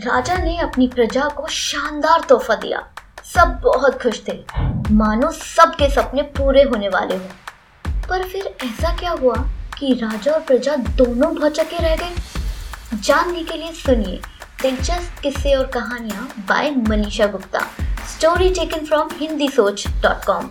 राजा ने अपनी प्रजा को शानदार तोहफा दिया। सब बहुत खुश थे। मानो सबके सपने पूरे होने वाले हों। पर फिर ऐसा क्या हुआ कि राजा और प्रजा दोनों भौचके रह गए? जानने के लिए सुनिए दिलचस्प किस्से और कहानियाँ by Manisha Gupta. Story taken from Hindi Soch dot com